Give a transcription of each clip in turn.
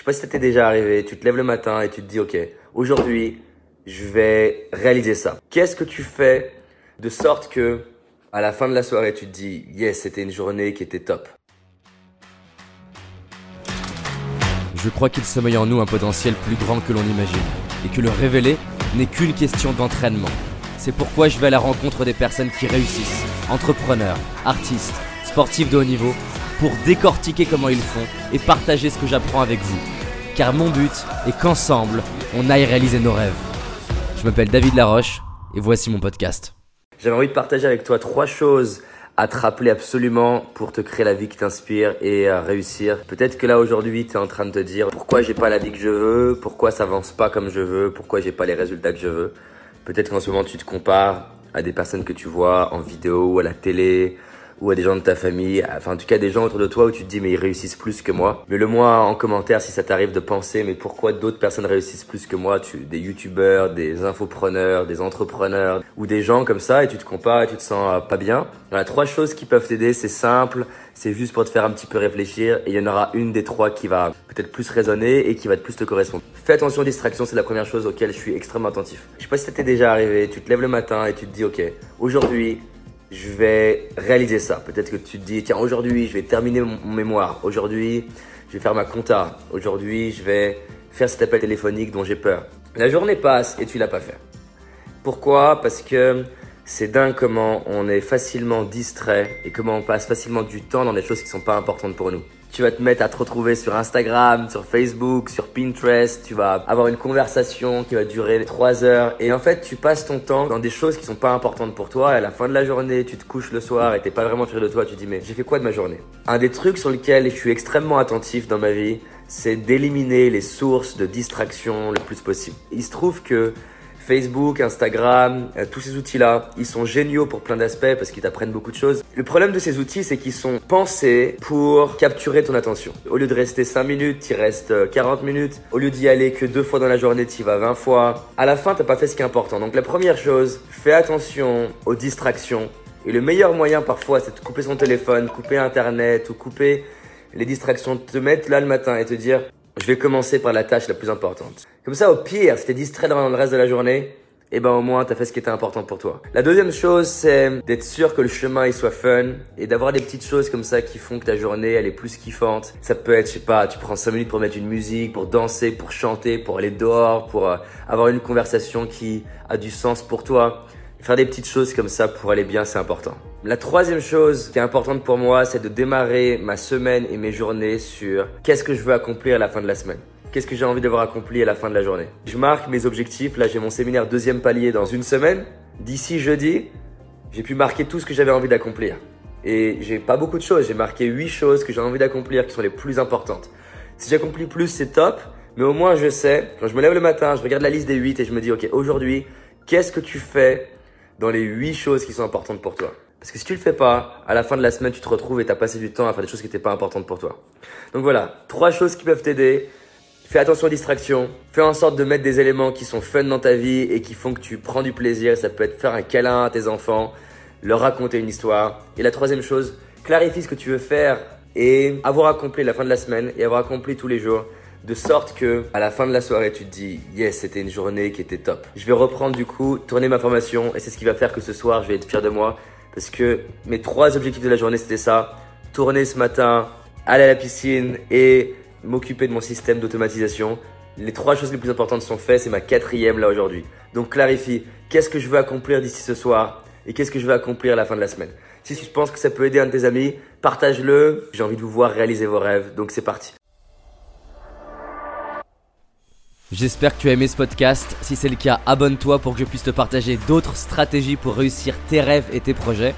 sais pas si ça t'est déjà arrivé, tu te lèves le matin et tu te dis ok, aujourd'hui, je vais réaliser ça. Qu'est-ce que tu fais de sorte que à la fin de la soirée, tu te dis yes, c'était une journée qui était top? Je crois qu'il sommeille en nous un potentiel plus grand que l'on imagine, et que le révéler n'est qu'une question d'entraînement. C'est pourquoi je vais à la rencontre des personnes qui réussissent, entrepreneurs, artistes, sportifs de haut niveau, pour décortiquer comment ils font et partager ce que j'apprends avec vous. Car mon but est qu'ensemble, on aille réaliser nos rêves. Je m'appelle David Laroche, et voici mon podcast. J'avais envie de partager avec toi trois choses à te rappeler absolument pour te créer la vie qui t'inspire et réussir. Peut-être que là aujourd'hui tu es en train de te dire pourquoi j'ai pas la vie que je veux, pourquoi ça avance pas comme je veux, pourquoi j'ai pas les résultats que je veux. Peut-être qu'en ce moment tu te compares à des personnes que tu vois en vidéo ou à la télé ou à des gens de ta famille, enfin en tout cas des gens autour de toi où tu te dis mais ils réussissent plus que moi. Mais le moi en commentaire si ça t'arrive de penser mais pourquoi d'autres personnes réussissent plus que moi, tu des youtubeurs, des infopreneurs, des entrepreneurs ou des gens comme ça et tu te compares et tu te sens euh, pas bien. Il y a trois choses qui peuvent t'aider, c'est simple, c'est juste pour te faire un petit peu réfléchir et il y en aura une des trois qui va peut-être plus résonner et qui va plus te correspondre. Fais attention aux distractions, c'est la première chose auquel je suis extrêmement attentif. Je sais pas si ça t'est déjà arrivé, tu te lèves le matin et tu te dis ok, aujourd'hui je vais réaliser ça. Peut-être que tu te dis, tiens, aujourd'hui, je vais terminer mon mémoire. Aujourd'hui, je vais faire ma compta. Aujourd'hui, je vais faire cet appel téléphonique dont j'ai peur. La journée passe et tu l'as pas fait. Pourquoi? Parce que c'est dingue comment on est facilement distrait et comment on passe facilement du temps dans des choses qui sont pas importantes pour nous tu vas te mettre à te retrouver sur Instagram, sur Facebook, sur Pinterest, tu vas avoir une conversation qui va durer 3 heures. Et en fait tu passes ton temps dans des choses qui sont pas importantes pour toi. Et à la fin de la journée tu te couches le soir et t'es pas vraiment fier de toi, tu dis mais j'ai fait quoi de ma journée? Un des trucs sur lesquels je suis extrêmement attentif dans ma vie, c'est d'éliminer les sources de distraction le plus possible. Il se trouve que Facebook, Instagram, euh, tous ces outils-là, ils sont géniaux pour plein d'aspects parce qu'ils t'apprennent beaucoup de choses. Le problème de ces outils, c'est qu'ils sont pensés pour capturer ton attention. Au lieu de rester 5 minutes, tu restes 40 euh, minutes. Au lieu d'y aller que deux fois dans la journée, tu y vas 20 fois. À la fin, t'as pas fait ce qui est important. Donc la première chose, fais attention aux distractions. Et le meilleur moyen parfois, c'est de couper son téléphone, couper Internet ou couper les distractions, te mettre là le matin et te dire vais commencer par la tâche la plus importante. Comme ça, au pire, si t'es distrait dans le reste de la journée, eh ben au moins t'as fait ce qui était important pour toi. La deuxième chose, c'est d'être sûr que le chemin il soit fun et d'avoir des petites choses comme ça qui font que ta journée elle est plus kiffante. Ça peut être, je sais pas, tu prends 5 minutes pour mettre une musique, pour danser, pour chanter, pour aller dehors, pour euh, avoir une conversation qui a du sens pour toi. Faire des petites choses comme ça pour aller bien, c'est important. La troisième chose qui est importante pour moi, c'est de démarrer ma semaine et mes journées sur qu'est-ce que je veux accomplir à la fin de la semaine. Qu'est-ce que j'ai envie d'avoir accompli à la fin de la journée Je marque mes objectifs. Là, j'ai mon séminaire deuxième palier dans une semaine. D'ici jeudi, j'ai pu marquer tout ce que j'avais envie d'accomplir. Et j'ai pas beaucoup de choses. J'ai marqué huit choses que j'ai envie d'accomplir qui sont les plus importantes. Si j'accomplis plus, c'est top. Mais au moins, je sais, quand je me lève le matin, je regarde la liste des huit et je me dis, OK, aujourd'hui, qu'est-ce que tu fais dans les huit choses qui sont importantes pour toi. Parce que si tu le fais pas, à la fin de la semaine, tu te retrouves et tu as passé du temps à faire des choses qui n'étaient pas importantes pour toi. Donc voilà, trois choses qui peuvent t'aider. Fais attention aux distractions. Fais en sorte de mettre des éléments qui sont fun dans ta vie et qui font que tu prends du plaisir. Ça peut être faire un câlin à tes enfants, leur raconter une histoire. Et la troisième chose, clarifie ce que tu veux faire et avoir accompli la fin de la semaine et avoir accompli tous les jours de sorte que à la fin de la soirée tu te dis yes c'était une journée qui était top. Je vais reprendre du coup tourner ma formation et c'est ce qui va faire que ce soir je vais être fier de moi parce que mes trois objectifs de la journée c'était ça tourner ce matin, aller à la piscine et m'occuper de mon système d'automatisation. Les trois choses les plus importantes sont faites, c'est ma quatrième là aujourd'hui. Donc clarifie, qu'est-ce que je veux accomplir d'ici ce soir et qu'est-ce que je veux accomplir à la fin de la semaine? Si tu penses que ça peut aider un de tes amis, partage-le. J'ai envie de vous voir réaliser vos rêves. Donc c'est parti. J'espère que tu as aimé ce podcast. Si c'est le cas, abonne-toi pour que je puisse te partager d'autres stratégies pour réussir tes rêves et tes projets.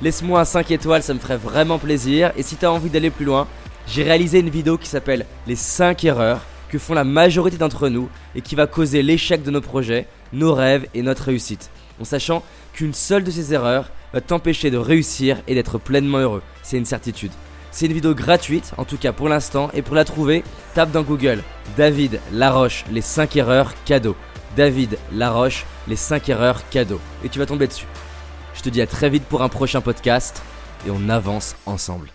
Laisse-moi un 5 étoiles, ça me ferait vraiment plaisir. Et si tu as envie d'aller plus loin, j'ai réalisé une vidéo qui s'appelle Les 5 erreurs que font la majorité d'entre nous et qui va causer l'échec de nos projets, nos rêves et notre réussite. En sachant qu'une seule de ces erreurs va t'empêcher de réussir et d'être pleinement heureux. C'est une certitude. C'est une vidéo gratuite, en tout cas pour l'instant, et pour la trouver, tape dans Google David Laroche, les 5 erreurs cadeaux. David Laroche, les 5 erreurs cadeaux. Et tu vas tomber dessus. Je te dis à très vite pour un prochain podcast, et on avance ensemble.